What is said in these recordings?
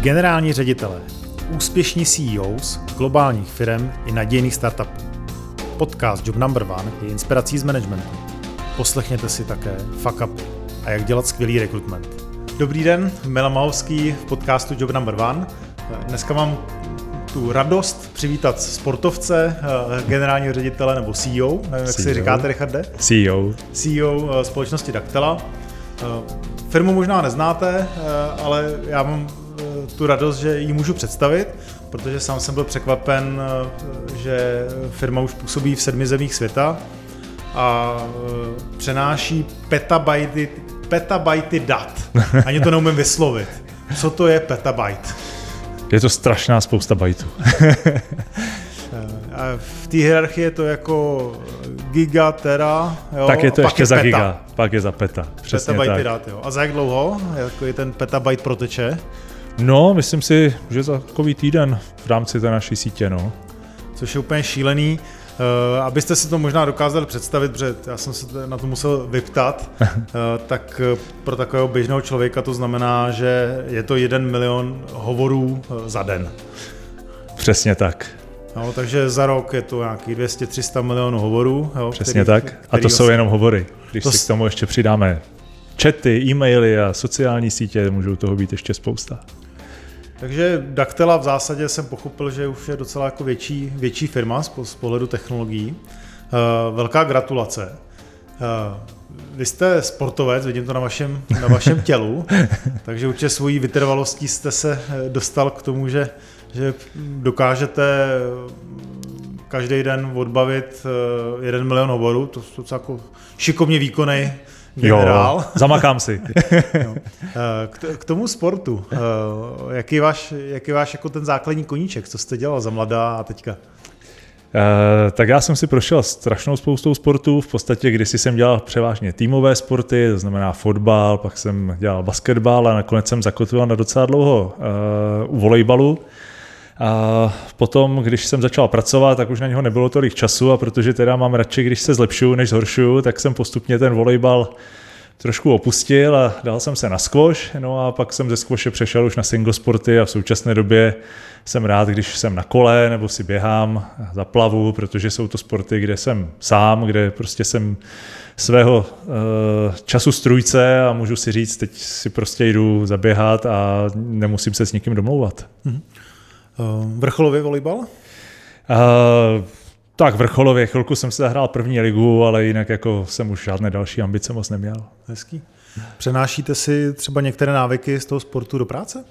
Generální ředitelé, úspěšní CEOs globálních firm i nadějných startupů. Podcast Job Number One je inspirací z managementu. Poslechněte si také Fuck Up a jak dělat skvělý rekrutment. Dobrý den, Mila Mahovský v podcastu Job Number One. Dneska mám tu radost přivítat sportovce, eh, generálního ředitele nebo CEO, nevím, jak CEO. si říkáte, Richarde? CEO. CEO eh, společnosti Daktela. Eh, Firmu možná neznáte, ale já mám tu radost, že ji můžu představit, protože sám jsem byl překvapen, že firma už působí v sedmi zemích světa a přenáší petabajty, petabajty dat. Ani to neumím vyslovit. Co to je petabyte? Je to strašná spousta bajtů. A v té hierarchii je to jako giga, tera, jo, tak je to ještě je za peta. giga, pak je za peta. Přesně Petabajty tak. dát, jo. A za jak dlouho? Jako je ten petabyte proteče? No, myslím si, že za takový týden v rámci té naší sítě, no. Což je úplně šílený. Uh, abyste si to možná dokázali představit, protože já jsem se na to musel vyptat, uh, tak uh, pro takového běžného člověka to znamená, že je to jeden milion hovorů za den. Přesně tak. No, takže za rok je to nějakých 200-300 milionů hovorů. Jo, Přesně který, tak. A to jsou jenom hovory. Když To si s- k tomu ještě přidáme chaty, e-maily a sociální sítě, můžou toho být ještě spousta. Takže Daktela v zásadě jsem pochopil, že už je docela jako větší, větší firma z, po- z pohledu technologií. Uh, velká gratulace. Uh, vy jste sportovec, vidím to na vašem, na vašem tělu, takže určitě svojí vytrvalostí jste se eh, dostal k tomu, že, že dokážete eh, každý den odbavit eh, jeden milion hovorů, to jsou docela jako šikovně výkonný generál. Jo, zamakám si. Eh, K, tomu sportu, eh, jaký je váš, jaký je váš jako ten základní koníček, co jste dělal za mladá a teďka? Eh, tak já jsem si prošel strašnou spoustou sportů. V podstatě kdysi jsem dělal převážně týmové sporty, to znamená fotbal, pak jsem dělal basketbal a nakonec jsem zakotvil na docela dlouho uh, u volejbalu. A potom, když jsem začal pracovat, tak už na něho nebylo tolik času a protože teda mám radši, když se zlepšuju, než zhoršuju, tak jsem postupně ten volejbal trošku opustil a dal jsem se na squash, no a pak jsem ze squashe přešel už na single sporty a v současné době jsem rád, když jsem na kole nebo si běhám, zaplavu, protože jsou to sporty, kde jsem sám, kde prostě jsem svého uh, času strujce a můžu si říct, teď si prostě jdu zaběhat a nemusím se s nikým domlouvat. Eh, Vrcholový volejbal? Uh, tak vrcholově, chvilku jsem se zahrál první ligu, ale jinak jako jsem už žádné další ambice moc neměl. Hezký. Přenášíte si třeba některé návyky z toho sportu do práce?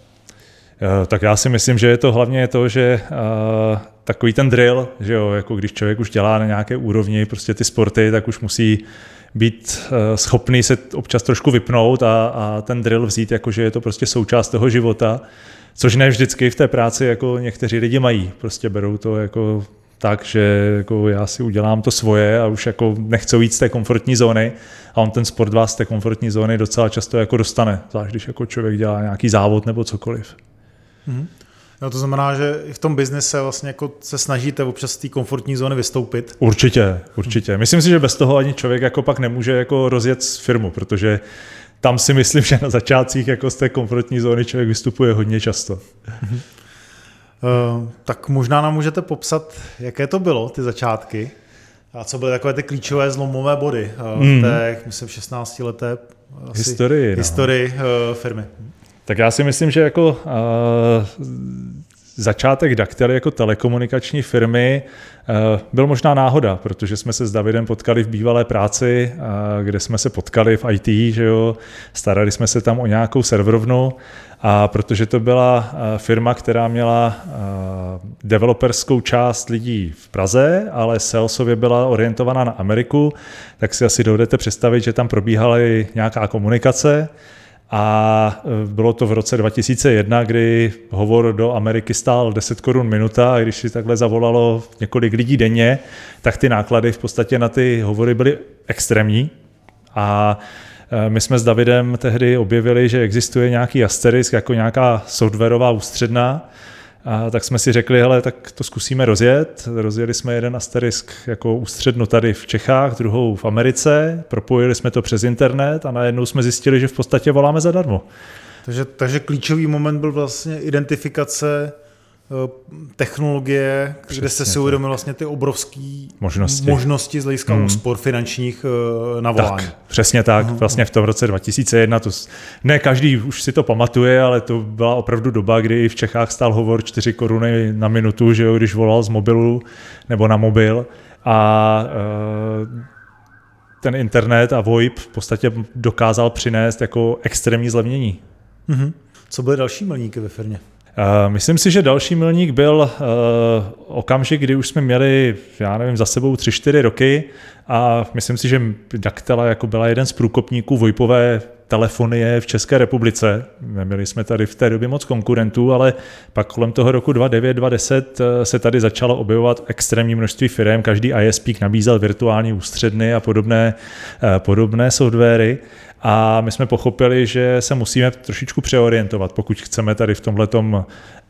Eh, Tak já si myslím, že je to hlavně to, že uh, takový ten drill, že jo, jako když člověk už dělá na nějaké úrovni prostě ty sporty, tak už musí být uh, schopný se občas trošku vypnout a, a ten drill vzít, jako že je to prostě součást toho života, což ne vždycky v té práci jako někteří lidi mají. Prostě berou to jako tak, že jako já si udělám to svoje a už jako nechci jít z té komfortní zóny a on ten sport vás z té komfortní zóny docela často jako dostane, zvlášť když jako člověk dělá nějaký závod nebo cokoliv. No, to znamená, že i v tom biznise vlastně jako se snažíte občas z té komfortní zóny vystoupit. Určitě, určitě. Myslím si, že bez toho ani člověk jako pak nemůže jako rozjet firmu, protože tam si myslím, že na začátcích jako z té komfortní zóny člověk vystupuje hodně často. Uh, tak možná nám můžete popsat, jaké to bylo, ty začátky, a co byly takové ty klíčové zlomové body uh, v té, myslím, 16 leté asi, Historii, no. historii uh, firmy. Tak já si myslím, že jako uh, začátek Daktely jako telekomunikační firmy uh, byl možná náhoda, protože jsme se s Davidem potkali v bývalé práci, uh, kde jsme se potkali v IT, že jo, starali jsme se tam o nějakou serverovnu a protože to byla firma, která měla developerskou část lidí v Praze, ale salesově byla orientovaná na Ameriku, tak si asi dovedete představit, že tam probíhala i nějaká komunikace. A e, bylo to v roce 2001, kdy hovor do Ameriky stál 10 korun minuta a když si takhle zavolalo několik lidí denně, tak ty náklady v podstatě na ty hovory byly extrémní. A e, my jsme s Davidem tehdy objevili, že existuje nějaký asterisk jako nějaká softwarová ústředna, a tak jsme si řekli, hele, tak to zkusíme rozjet. Rozjeli jsme jeden asterisk jako ústřednu tady v Čechách, druhou v Americe, propojili jsme to přes internet a najednou jsme zjistili, že v podstatě voláme zadarmo. Takže, takže klíčový moment byl vlastně identifikace technologie, Přesně kde jste si uvědomil vlastně ty obrovské možnosti. možnosti z hlediska hmm. úspor finančních eh, na volání. Tak, přesně tak. Vlastně v tom roce 2001, to, ne každý už si to pamatuje, ale to byla opravdu doba, kdy v Čechách stál hovor 4 koruny na minutu, že jo, když volal z mobilu nebo na mobil. A uh, ten internet a VoIP v podstatě dokázal přinést jako extrémní zlevnění. Hmm. Co byly další milníky ve firmě? Eh, myslím si, že další milník byl uh, okamžik, kdy už jsme měli, já nevím, za sebou 3-4 roky a myslím si, že Daktela jako byla jeden z průkopníků VoIPové telefonie v České republice. Neměli jsme tady v té době moc konkurentů, ale pak kolem toho roku 2009-2010 eh, se tady začalo objevovat extrémní množství firm. Každý ISP nabízel virtuální ústředny a podobné, podobné softwary. A my jsme pochopili, že se musíme trošičku přeorientovat, pokud chceme tady v tomhle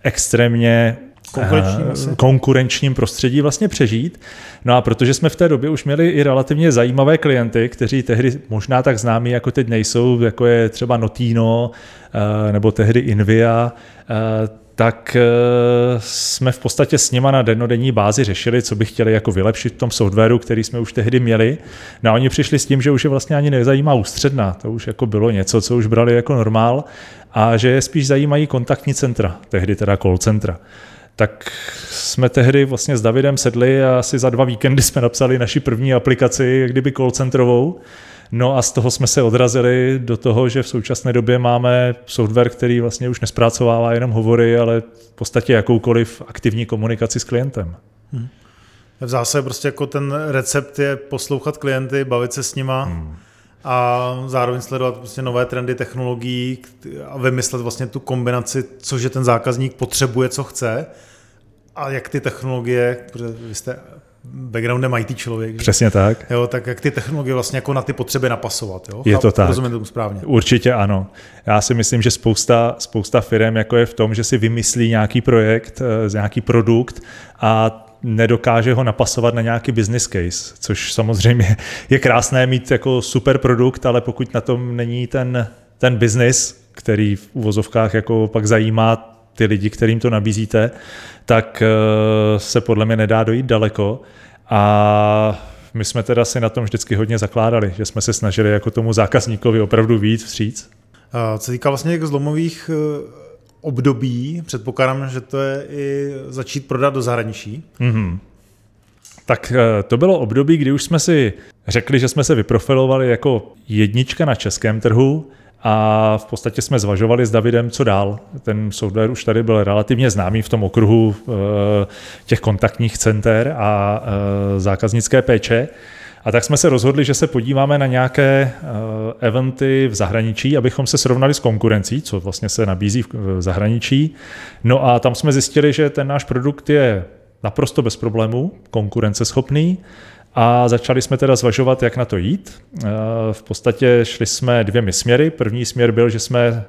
extrémně konkurenčním, eh, konkurenčním prostředí vlastně přežít. No a protože jsme v té době už měli i relativně zajímavé klienty, kteří tehdy možná tak známí jako teď nejsou, jako je třeba Notino eh, nebo tehdy Invia, eh, tak eh, jsme v podstatě s nima na dennodenní bázi řešili, co by chtěli jako vylepšit v tom softwaru, který jsme už tehdy měli. No a oni přišli s tím, že už je vlastně ani nezajímá ústředna, to už jako bylo něco, co už brali jako normál a že je spíš zajímají kontaktní centra, tehdy teda call centra. Tak jsme tehdy vlastně s Davidem sedli a asi za dva víkendy jsme napsali naši první aplikaci, jak kdyby call centrovou, No a z toho jsme se odrazili do toho, že v současné době máme software, který vlastně už nespracovává jenom hovory, ale v podstatě jakoukoliv aktivní komunikaci s klientem. Hmm. V zásadě prostě jako ten recept je poslouchat klienty, bavit se s nima hmm. a zároveň sledovat prostě nové trendy technologií a vymyslet vlastně tu kombinaci, cože ten zákazník potřebuje, co chce a jak ty technologie, protože vy jste backgroundem IT člověk. Přesně tak. Jo, tak jak ty technologie vlastně jako na ty potřeby napasovat. Jo? Je to tak. Rozumím tomu správně. Určitě ano. Já si myslím, že spousta, spousta firm jako je v tom, že si vymyslí nějaký projekt, eh, nějaký produkt a nedokáže ho napasovat na nějaký business case, což samozřejmě je krásné mít jako super produkt, ale pokud na tom není ten, ten business, který v uvozovkách jako pak zajímá ty lidi, kterým to nabízíte, tak eh, se podle mě nedá dojít daleko. A my jsme teda si na tom vždycky hodně zakládali, že jsme se snažili jako tomu zákazníkovi opravdu víc vstříc. Co týká vlastně těch zlomových eh, období, předpokládám, že to je i začít prodat do zahraničí. Mm-hmm. Tak eh, to bylo období, kdy už jsme si řekli, že jsme se vyprofilovali jako jednička na českém trhu, a v podstatě jsme zvažovali s Davidem, co dál. Ten software už tady byl relativně známý v tom okruhu eh, těch kontaktních center a eh, zákaznické péče. A tak jsme se rozhodli, že se podíváme na nějaké eh, eventy v zahraničí, abychom se srovnali s konkurencí, co vlastně se nabízí v zahraničí. No a tam jsme zjistili, že ten náš produkt je naprosto bez problémů, konkurenceschopný a začali jsme teda zvažovat, jak na to jít. Eh, v podstatě šli jsme dvěmi směry. První směr byl, že jsme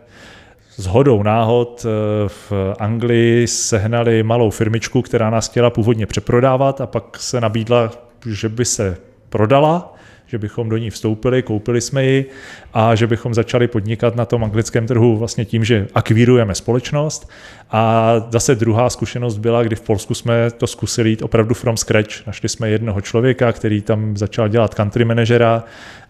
s hodou náhod eh, v Anglii sehnali malou firmičku, která nás chtěla původně přeprodávat a pak se nabídla, že by se prodala že bychom do ní vstoupili, koupili jsme ji a že bychom začali podnikat na tom anglickém trhu vlastně tím, že akvírujeme společnost. A zase druhá zkušenost byla, kdy v Polsku jsme to zkusili jít opravdu from scratch. Našli jsme jednoho člověka, který tam začal dělat country managera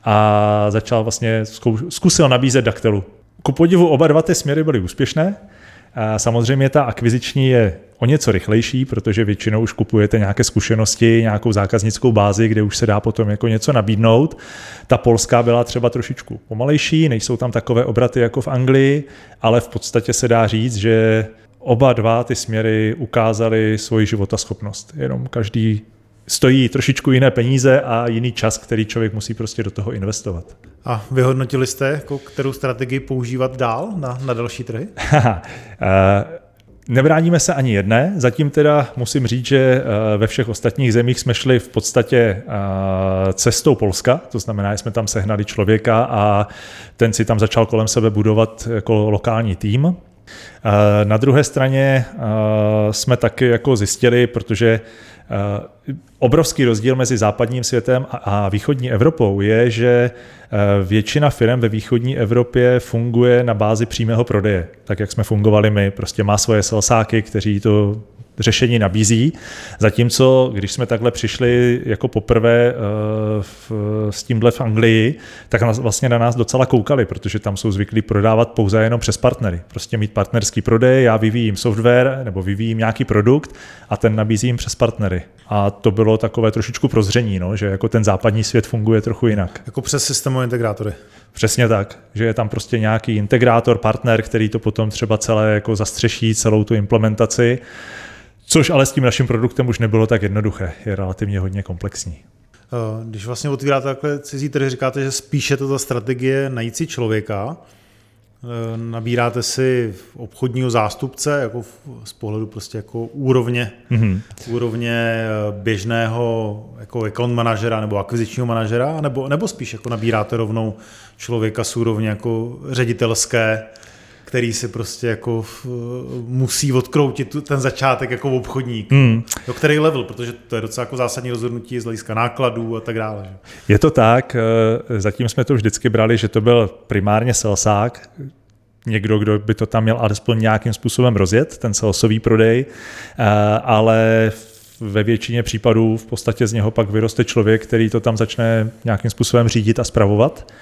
a začal vlastně zkusil nabízet daktelu. Ku podivu oba dva ty směry byly úspěšné, Samozřejmě ta akviziční je o něco rychlejší, protože většinou už kupujete nějaké zkušenosti, nějakou zákaznickou bázi, kde už se dá potom jako něco nabídnout. Ta polská byla třeba trošičku pomalejší, nejsou tam takové obraty jako v Anglii, ale v podstatě se dá říct, že oba dva ty směry ukázaly svoji životaschopnost. Jenom každý stojí trošičku jiné peníze a jiný čas, který člověk musí prostě do toho investovat. A vyhodnotili jste, jako kterou strategii používat dál na, na další trhy? Nebráníme se ani jedné, zatím teda musím říct, že eh, ve všech ostatních zemích jsme šli v podstatě eh, cestou Polska, to znamená, že jsme tam sehnali člověka a ten si tam začal kolem sebe budovat jako lokální tým. Na druhé straně jsme taky jako zjistili, protože obrovský rozdíl mezi západním světem a východní Evropou je, že většina firm ve východní Evropě funguje na bázi přímého prodeje, tak jak jsme fungovali my. Prostě má svoje selsáky, kteří to řešení nabízí. Zatímco, když jsme takhle přišli jako poprvé uh, v, s tímhle v Anglii, tak nás, vlastně na nás docela koukali, protože tam jsou zvyklí prodávat pouze jenom přes partnery. Prostě mít partnerský prodej, já vyvíjím software nebo vyvíjím nějaký produkt a ten nabízím přes partnery. A to bylo takové trošičku prozření, no, že jako ten západní svět funguje trochu jinak. Jako přes systémové integrátory. Přesně tak, že je tam prostě nějaký integrátor, partner, který to potom třeba celé jako zastřeší, celou tu implementaci Což ale s tím naším produktem už nebylo tak jednoduché, je relativně hodně komplexní. Eh, když vlastně otvíráte takhle cizí trhy, říkáte, že spíše to ta strategie najít si člověka, eh, nabíráte si obchodního zástupce jako z pohledu prostě jako úrovně, mm-hmm. úrovně eh, běžného jako account manažera nebo akvizičního manažera, nebo, nebo spíš jako nabíráte rovnou člověka z úrovně jako ředitelské který si prostě jako musí odkroutit ten začátek jako obchodník. Hmm. Do který level, protože to je docela jako zásadní rozhodnutí z hlediska nákladů a tak dále. Že? Je to tak, eh, zatím jsme to vždycky brali, že to byl primárně selsák, někdo, kdo by to tam měl alespoň nějakým způsobem rozjet, ten salesový prodej, eh, ale ve většině případů v podstatě z něho pak vyroste člověk, který to tam začne nějakým způsobem řídit a spravovat.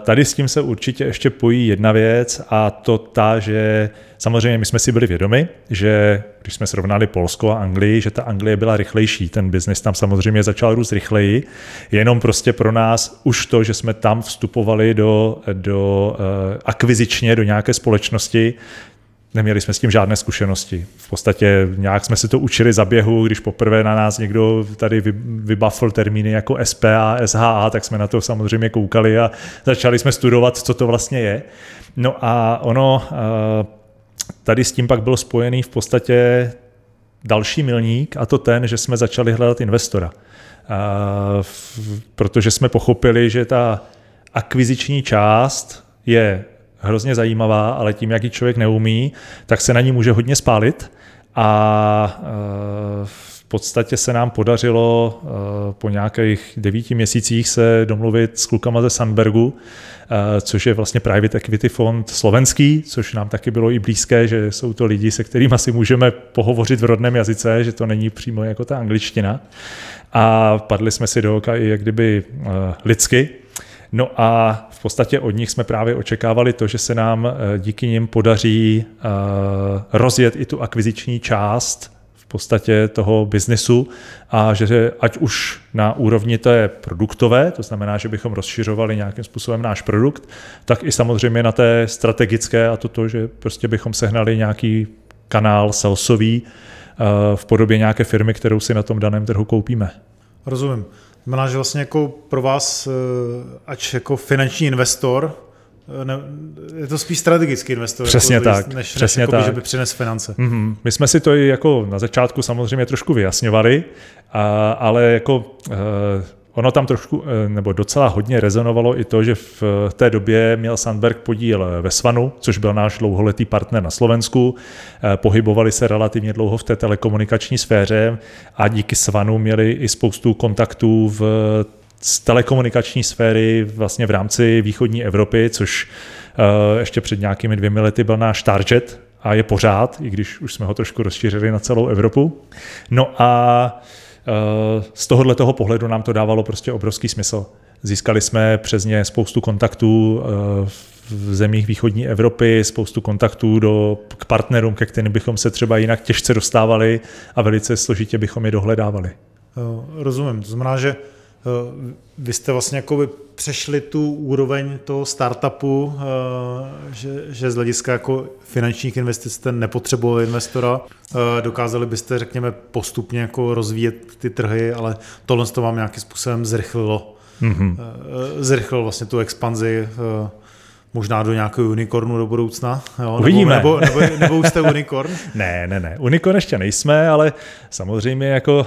Tady s tím se určitě ještě pojí jedna věc a to ta, že samozřejmě my jsme si byli vědomi, že když jsme srovnali Polsko a Anglii, že ta Anglie byla rychlejší, ten biznis tam samozřejmě začal růst rychleji, jenom prostě pro nás už to, že jsme tam vstupovali do, do uh, akvizičně do nějaké společnosti, Neměli jsme s tím žádné zkušenosti. V podstatě nějak jsme se to učili za běhu, když poprvé na nás někdo tady vybafl termíny jako SPA, SHA, tak jsme na to samozřejmě koukali a začali jsme studovat, co to vlastně je. No a ono eh, tady s tím pak byl spojený v podstatě další milník a to ten, že jsme začali hledat investora. Eh, protože jsme pochopili, že ta akviziční část je hrozně zajímavá, ale tím, jak ji člověk neumí, tak se na ní může hodně spálit a e, v podstatě se nám podařilo e, po nějakých devíti měsících se domluvit s klukama ze Sandbergu, e, což je vlastně private equity fond slovenský, což nám taky bylo i blízké, že jsou to lidi, se kterými si můžeme pohovořit v rodném jazyce, že to není přímo jako ta angličtina. A padli jsme si do oka i jak kdyby lidsky, No a v podstatě od nich jsme právě očekávali to, že se nám eh, díky nim podaří eh, rozjet i tu akviziční část v podstatě toho biznesu a že ať už na úrovni té produktové, to znamená, že bychom rozšiřovali nějakým způsobem náš produkt, tak i samozřejmě na té strategické a to to, že prostě bychom sehnali nějaký kanál salesový eh, v podobě nějaké firmy, kterou si na tom daném trhu koupíme. Rozumím. Znamená, že vlastně jako pro vás, eh, ač jako finanční investor, eh, ne, je to spíš strategický investor. Přesně jako, tak. Než, přesně než tak. Jako, že by přines finance. Mm-hmm. My jsme si to i jako na začátku samozřejmě trošku vyjasňovali, a, ale jako uh, Ono tam trošku, eh, nebo docela hodně rezonovalo i to, že v té době měl Sandberg podíl ve Svanu, což byl náš dlouholetý partner na Slovensku. Eh, pohybovali se relativně dlouho v té telekomunikační sféře a díky Svanu měli i spoustu kontaktů v z telekomunikační sféry vlastně v rámci východní Evropy, což eh, ještě před nějakými dvěmi lety byl náš target a je pořád, i když už jsme ho trošku rozšířili na celou Evropu. No a Eh, z tohohle toho pohledu nám to dávalo prostě obrovský smysl. Získali jsme přes ně spoustu kontaktů eh, v zemích východní Evropy, spoustu kontaktů do, k partnerům, ke kterým bychom se třeba jinak těžce dostávali a velice složitě bychom je dohledávali. Eh, rozumím. To znamená, že vy jste vlastně jako přešli tu úroveň toho startupu, že, že z hlediska jako finančních investic jste nepotřebovali investora, dokázali byste, řekněme, postupně jako rozvíjet ty trhy, ale tohle to vám nějakým způsobem zrychlilo. Mm-hmm. Zrychlilo vlastně tu expanzi možná do nějakého unikornu do budoucna. Jo? Uvidíme. Nebo, nebo, nebo, nebo už jste unikorn? ne, ne, ne. Unikorn ještě nejsme, ale samozřejmě jako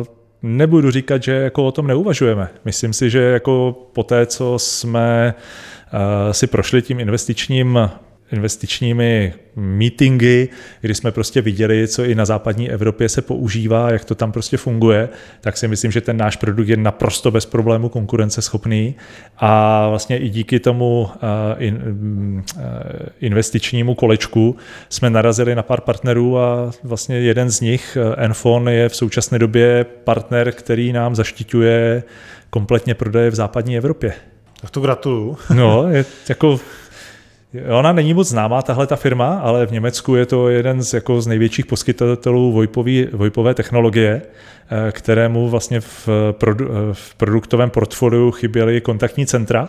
uh, nebudu říkat, že jako o tom neuvažujeme. Myslím si, že jako po té, co jsme uh, si prošli tím investičním investičními meetingy, kdy jsme prostě viděli, co i na západní Evropě se používá, jak to tam prostě funguje, tak si myslím, že ten náš produkt je naprosto bez problému konkurenceschopný a vlastně i díky tomu investičnímu kolečku jsme narazili na pár partnerů a vlastně jeden z nich, Enfon, je v současné době partner, který nám zaštiťuje kompletně prodeje v západní Evropě. Tak to gratuluju. No, je jako Ona není moc známá, tahle ta firma, ale v Německu je to jeden z, jako z největších poskytovatelů VoIpový, VoIpové technologie, eh, kterému vlastně v, produ, eh, v produktovém portfoliu chyběly kontaktní centra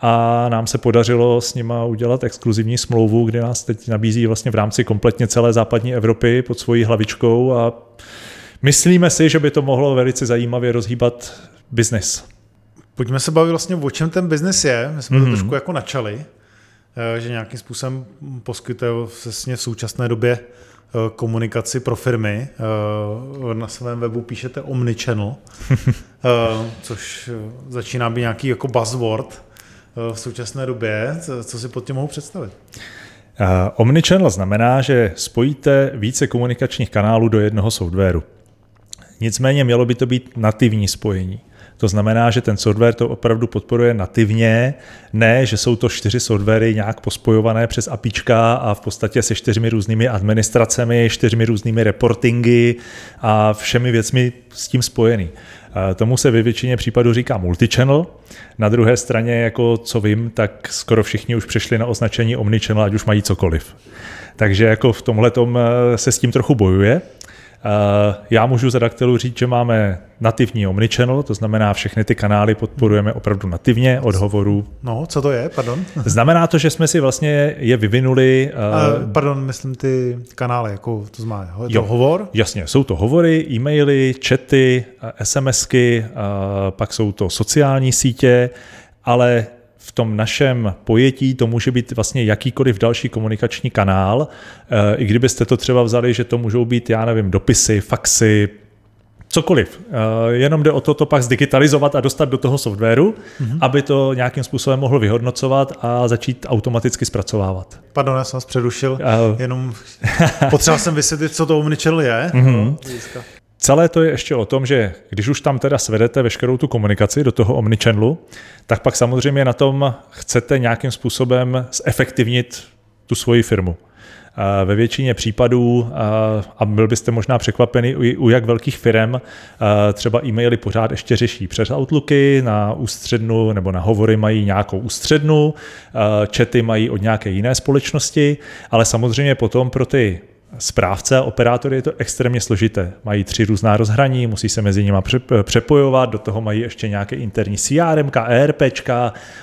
a nám se podařilo s nima udělat exkluzivní smlouvu, kde nás teď nabízí vlastně v rámci kompletně celé západní Evropy pod svojí hlavičkou a myslíme si, že by to mohlo velice zajímavě rozhýbat biznis. Pojďme se bavit vlastně o čem ten biznis je. My jsme mm-hmm. to mhm. trošku jako načali, že nějakým způsobem poskytuje vlastně v současné době eh, komunikaci pro firmy. Eh, na svém webu píšete Omnichannel, což začíná být nějaký jako buzzword v současné době. Co si pod tím mohu představit? Omnichannel znamená, že spojíte více komunikačních kanálů do jednoho softwaru. Nicméně mělo by to být nativní spojení. To znamená, že ten software to opravdu podporuje nativně, ne, že jsou to čtyři softwary nějak pospojované přes APIčka a v podstatě se čtyřmi různými administracemi, čtyřmi různými reportingy a všemi věcmi s tím spojený. Tomu se ve většině případů říká multichannel. Na druhé straně, jako co vím, tak skoro všichni už přešli na označení omnichannel, ať už mají cokoliv. Takže jako v tomhle eh, se s tím trochu bojuje. Eh, já můžu za Dactylu říct, že máme nativní omnichannel, to znamená všechny ty kanály podporujeme opravdu nativně od hovoru. No, co to je, pardon? Znamená to, že jsme si vlastně je vyvinuli. Uh, pardon, myslím ty kanály, jako to znamená, je to jo, hovor? Jasně, jsou to hovory, e-maily, chaty, SMSky, pak jsou to sociální sítě, ale v tom našem pojetí to může být vlastně jakýkoliv další komunikační kanál. Eh, I kdybyste to třeba vzali, že to můžou být, já nevím, dopisy, faxy, cokoliv. Eh, jenom jde o to, to pak zdigitalizovat a dostat do toho softwaru, mm-hmm. aby to nějakým způsobem mohlo vyhodnocovat a začít automaticky zpracovávat. Pardon, já jsem vás přerušil, uh, jenom potřeboval jsem vysvětlit, co to Omnichannel je. Mm-hmm. Celé to je ještě o tom, že když už tam teda svedete veškerou tu komunikaci do toho omnichannelu, tak pak samozřejmě na tom chcete nějakým způsobem zefektivnit tu svoji firmu. Ve většině případů, a byl byste možná překvapený u jak velkých firm, třeba e-maily pořád ještě řeší přes Outlooky, na ústřednu nebo na hovory mají nějakou ústřednu, chaty mají od nějaké jiné společnosti, ale samozřejmě potom pro ty správce a operátory je to extrémně složité. Mají tři různá rozhraní, musí se mezi nimi přepojovat, do toho mají ještě nějaké interní CRM, ERP,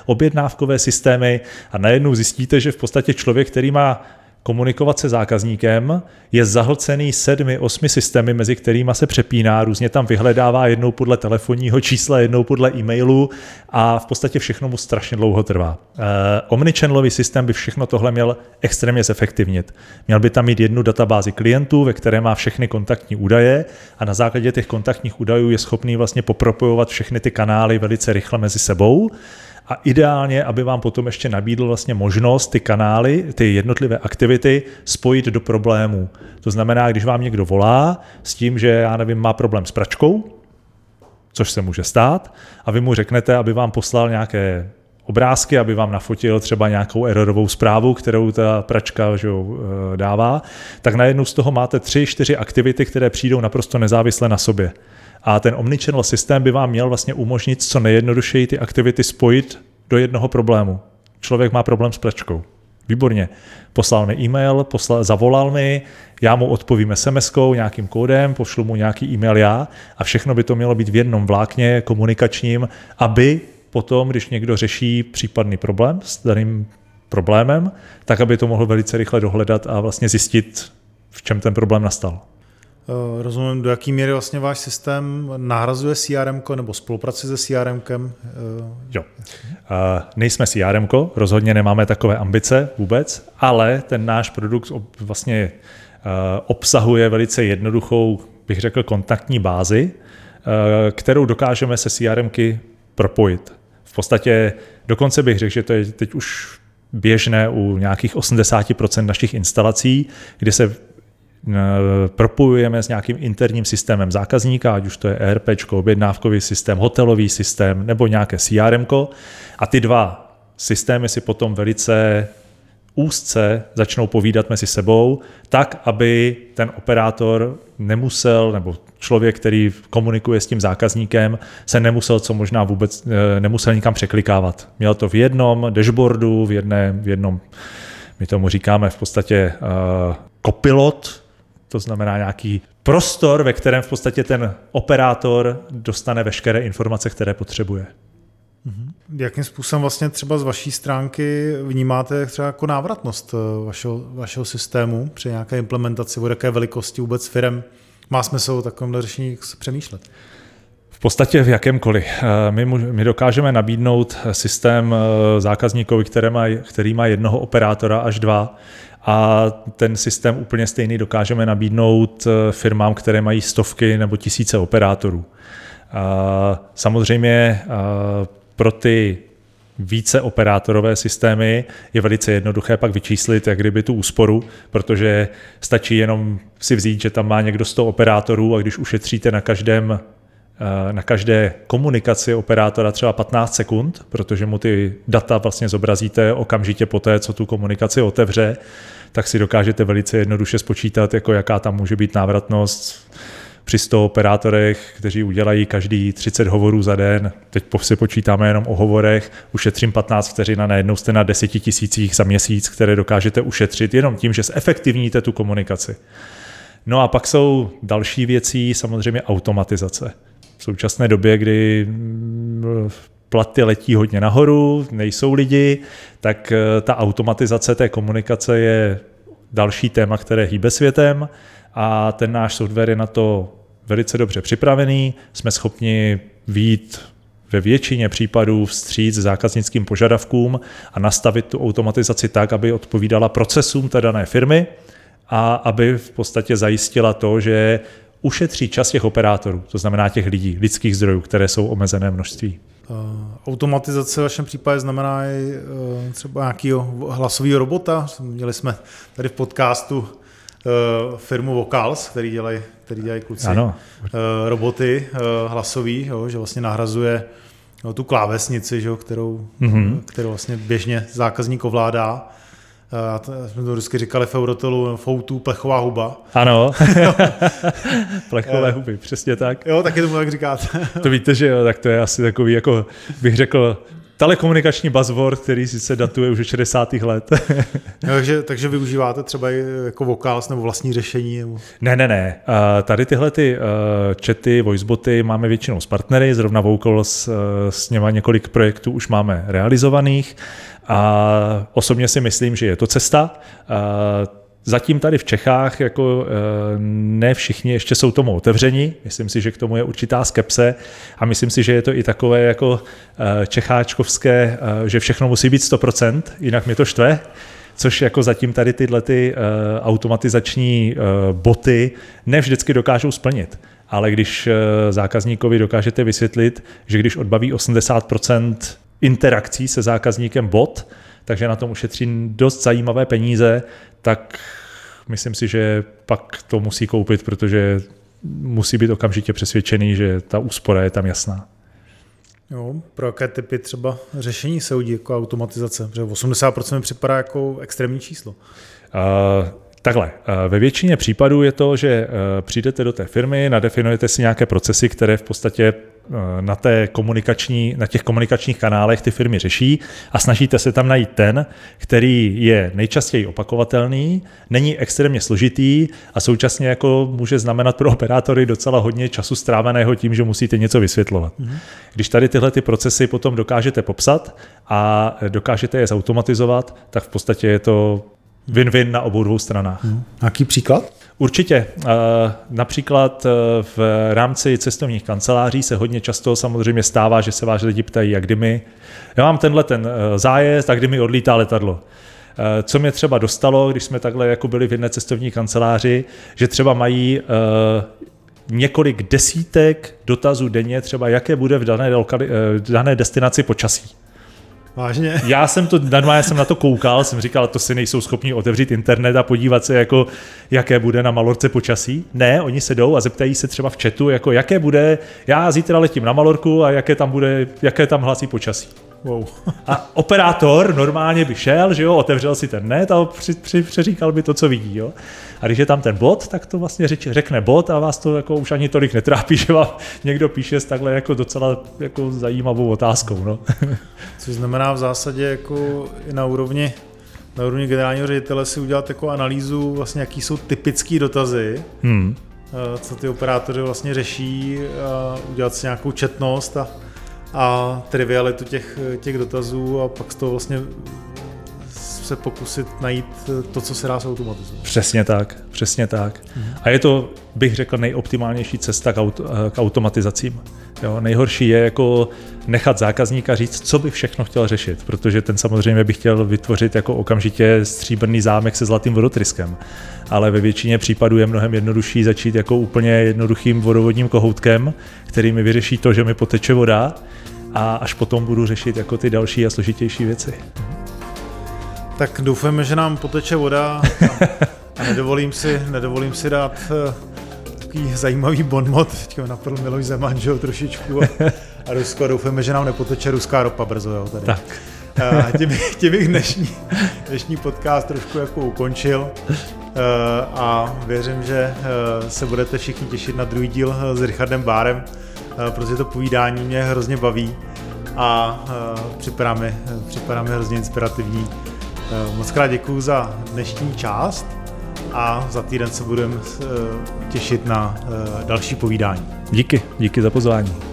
objednávkové systémy a najednou zjistíte, že v podstatě člověk, který má komunikovat se zákazníkem, je zahlcený sedmi, osmi systémy, mezi kterými se přepíná, různě tam vyhledává jednou podle telefonního čísla, jednou podle e-mailu a v podstatě všechno mu strašně dlouho trvá. Uh, omnichannelový systém by všechno tohle měl extrémně zefektivnit. Měl by tam mít jednu databázi klientů, ve které má všechny kontaktní údaje a na základě těch kontaktních údajů je schopný vlastně popropojovat všechny ty kanály velice rychle mezi sebou a ideálně, aby vám potom ještě nabídl vlastně možnost ty kanály, ty jednotlivé aktivity spojit do problémů. To znamená, když vám někdo volá s tím, že já nevím, má problém s pračkou, což se může stát, a vy mu řeknete, aby vám poslal nějaké obrázky, aby vám nafotil třeba nějakou erorovou zprávu, kterou ta pračka že jo, eh, dává, tak najednou z toho máte tři, čtyři aktivity, které přijdou naprosto nezávisle na sobě. A ten omnichannel systém by vám měl vlastně umožnit co nejjednodušeji ty aktivity spojit do jednoho problému. Člověk má problém s pračkou. Výborně. Poslal mi e-mail, poslal, zavolal mi, já mu odpovím sms nějakým kódem, pošlu mu nějaký e-mail já a všechno by to mělo být v jednom vlákně komunikačním, aby potom, když někdo řeší případný problém s daným problémem, tak aby to mohl velice rychle dohledat a vlastně zjistit, v čem ten problém nastal. Eh, rozumím, do jaký míry vlastně váš systém nahrazuje CRM nebo spolupracuje se CRM? Eh, jo. Uh, nejsme CRM, rozhodně nemáme takové ambice vůbec, ale ten náš produkt vlastně obsahuje velice jednoduchou, bych řekl, kontaktní bázi, kterou dokážeme se CRMky propojit. V podstatě dokonce bych řekl, že to je teď už běžné u nějakých 80% našich instalací, kde se eh, propojujeme s nějakým interním systémem zákazníka, ať už to je ERP, objednávkový systém, hotelový systém nebo nějaké CRM. A ty dva systémy si potom velice úzce začnou povídat mezi sebou, tak, aby ten operátor nemusel, nebo člověk, který komunikuje s tím zákazníkem, se nemusel co možná vůbec, eh, nemusel nikam překlikávat. Měl to v jednom dashboardu, v, jedné, v jednom, my tomu říkáme v podstatě uh, kopilot, to znamená nějaký prostor, ve kterém v podstatě ten operátor dostane veškeré informace, které potřebuje. Mhm. Jakým způsobem vlastně třeba z vaší stránky vnímáte třeba jako návratnost eh, vašeho, vašeho systému při nějaké implementaci, o jaké velikosti vůbec firm má smysl o takovémhle řešení přemýšlet? V podstatě v jakémkoliv. Eh, my, my dokážeme nabídnout systém eh, zákazníkovi, který má, který má jednoho operátora až dva, a ten systém úplně stejný dokážeme nabídnout firmám, které mají stovky nebo tisíce operátorů. Samozřejmě pro ty více operátorové systémy je velice jednoduché pak vyčíslit, jak kdyby tu úsporu, protože stačí jenom si vzít, že tam má někdo 100 operátorů a když ušetříte na každém eh, na každé komunikaci operátora třeba 15 sekund, protože mu ty data vlastně zobrazíte okamžitě po té, co tu komunikaci otevře, tak si dokážete velice jednoduše spočítat, jako jaká tam může být návratnost při 100 operátorech, kteří udělají každý 30 hovorů za den, teď si počítáme jenom o hovorech, ušetřím 15 vteřin a najednou jste na 10 tisících za měsíc, které dokážete ušetřit jenom tím, že zefektivníte tu komunikaci. No a pak jsou další věci, samozřejmě automatizace. V současné době, kdy mm, platy letí hodně nahoru, nejsou lidi, tak eh, ta automatizace té komunikace je další téma, které hýbe světem a ten náš software je na to velice dobře připravený, jsme schopni výjít ve většině případů vstříc zákaznickým požadavkům a nastavit tu automatizaci tak, aby odpovídala procesům té dané firmy a aby v podstatě zajistila to, že ušetří čas těch operátorů, to znamená těch lidí, lidských zdrojů, které jsou omezené množství. Automatizace v vašem případě znamená i e, třeba nějakého hlasového robota. Měli jsme tady v podcastu uh, firmu Vocals, který dělají, který dělají kluci, ano. Roboty hlasový, jo, že vlastně nahrazuje jo, tu klávesnici, že, kterou, mm-hmm. kterou vlastně běžně zákazník ovládá. To, jsme to vždycky říkali v Eurotelu, foutu, plechová huba. Ano, plechové huby, přesně tak. Jo, taky tomu tak říkáte. to víte, že jo, tak to je asi takový, jako bych řekl, telekomunikační buzzword, který sice datuje už od 60. let. takže, takže využíváte třeba jako vokáls nebo vlastní řešení? Nebo... Ne, ne, ne. Tady tyhle ty chaty, voiceboty máme většinou s partnery, zrovna Vocals s něma několik projektů už máme realizovaných a osobně si myslím, že je to cesta. Zatím tady v Čechách jako eh, ne všichni ještě jsou tomu otevření. Myslím si, že k tomu je určitá skepse a myslím si, že je to i takové jako eh, čecháčkovské, eh, že všechno musí být 100%, jinak mě to štve což jako zatím tady tyhle ty automatizační boty ne vždycky dokážou splnit. Ale když zákazníkovi dokážete vysvětlit, že když odbaví 80% interakcí se zákazníkem bot, takže na tom ušetří dost zajímavé peníze, tak myslím si, že pak to musí koupit, protože musí být okamžitě přesvědčený, že ta úspora je tam jasná. Jo, pro jaké typy třeba řešení se udí jako automatizace? Protože 80% mi připadá jako extrémní číslo. Uh, Takhle, ve většině případů je to, že přijdete do té firmy, nadefinujete si nějaké procesy, které v podstatě na, té komunikační, na těch komunikačních kanálech ty firmy řeší a snažíte se tam najít ten, který je nejčastěji opakovatelný, není extrémně složitý a současně jako může znamenat pro operátory docela hodně času stráveného tím, že musíte něco vysvětlovat. Mm-hmm. Když tady tyhle ty procesy potom dokážete popsat a dokážete je zautomatizovat, tak v podstatě je to win-win na obou dvou stranách. Mm. Jaký příklad? Určitě. Eh, například eh, v rámci cestovních kanceláří se hodně často samozřejmě stává, že se vás lidi ptají, jak kdy mi, já mám tenhle ten eh, zájezd a kdy mi odlítá letadlo. Co mě třeba dostalo, když jsme takhle jako byli v jedné cestovní kanceláři, že třeba mají několik desítek dotazů denně, třeba jaké bude v dané, lokali, v dané destinaci počasí. Vážně? Já jsem to, normálně jsem na to koukal, jsem říkal, to si nejsou schopni otevřít internet a podívat se, jako, jaké bude na Malorce počasí. Ne, oni se jdou a zeptají se třeba v chatu, jako jaké bude, já zítra letím na Malorku a jaké tam bude, jaké tam hlasí počasí. Wow. A operátor normálně by šel, že jo, otevřel si ten net a při, při, přeříkal by to, co vidí. Jo. A když je tam ten bot, tak to vlastně řeč, řekne bot a vás to jako už ani tolik netrápí, že vám někdo píše s takhle jako docela jako zajímavou otázkou. No. Což znamená v zásadě jako i na úrovni na úrovni generálního ředitele si udělat jako analýzu, vlastně jaký jsou typické dotazy, hmm. co ty operátoři vlastně řeší, a udělat si nějakou četnost a a trivialitu těch, těch dotazů a pak z toho vlastně se pokusit najít to, co se dá automatizovat. Přesně tak, přesně tak. Mhm. A je to, bych řekl, nejoptimálnější cesta k, auto, k automatizacím. Jo, nejhorší je jako nechat zákazníka říct, co by všechno chtěl řešit, protože ten samozřejmě by chtěl vytvořit jako okamžitě stříbrný zámek se zlatým vodotryskem. Ale ve většině případů je mnohem jednodušší začít jako úplně jednoduchým vodovodním kohoutkem, který mi vyřeší to, že mi poteče voda a až potom budu řešit jako ty další a složitější věci. Tak doufáme, že nám poteče voda a nedovolím si, nedovolím si dát eh, takový zajímavý bonmot, teďka napadl Miloš Zeman, že jo, trošičku a, a Rusko, doufáme, že nám nepoteče ruská ropa brzo, jo, tady. Tak. A tím, tím bych dnešní, dnešní podcast trošku jako ukončil eh, a věřím, že eh, se budete všichni těšit na druhý díl s Richardem Bárem, protože to povídání mě hrozně baví a připadá mi, připadá mi hrozně inspirativní. Moc krát děkuji za dnešní část a za týden se budeme eh, těšit na eh, další povídání. Díky, díky za pozvání.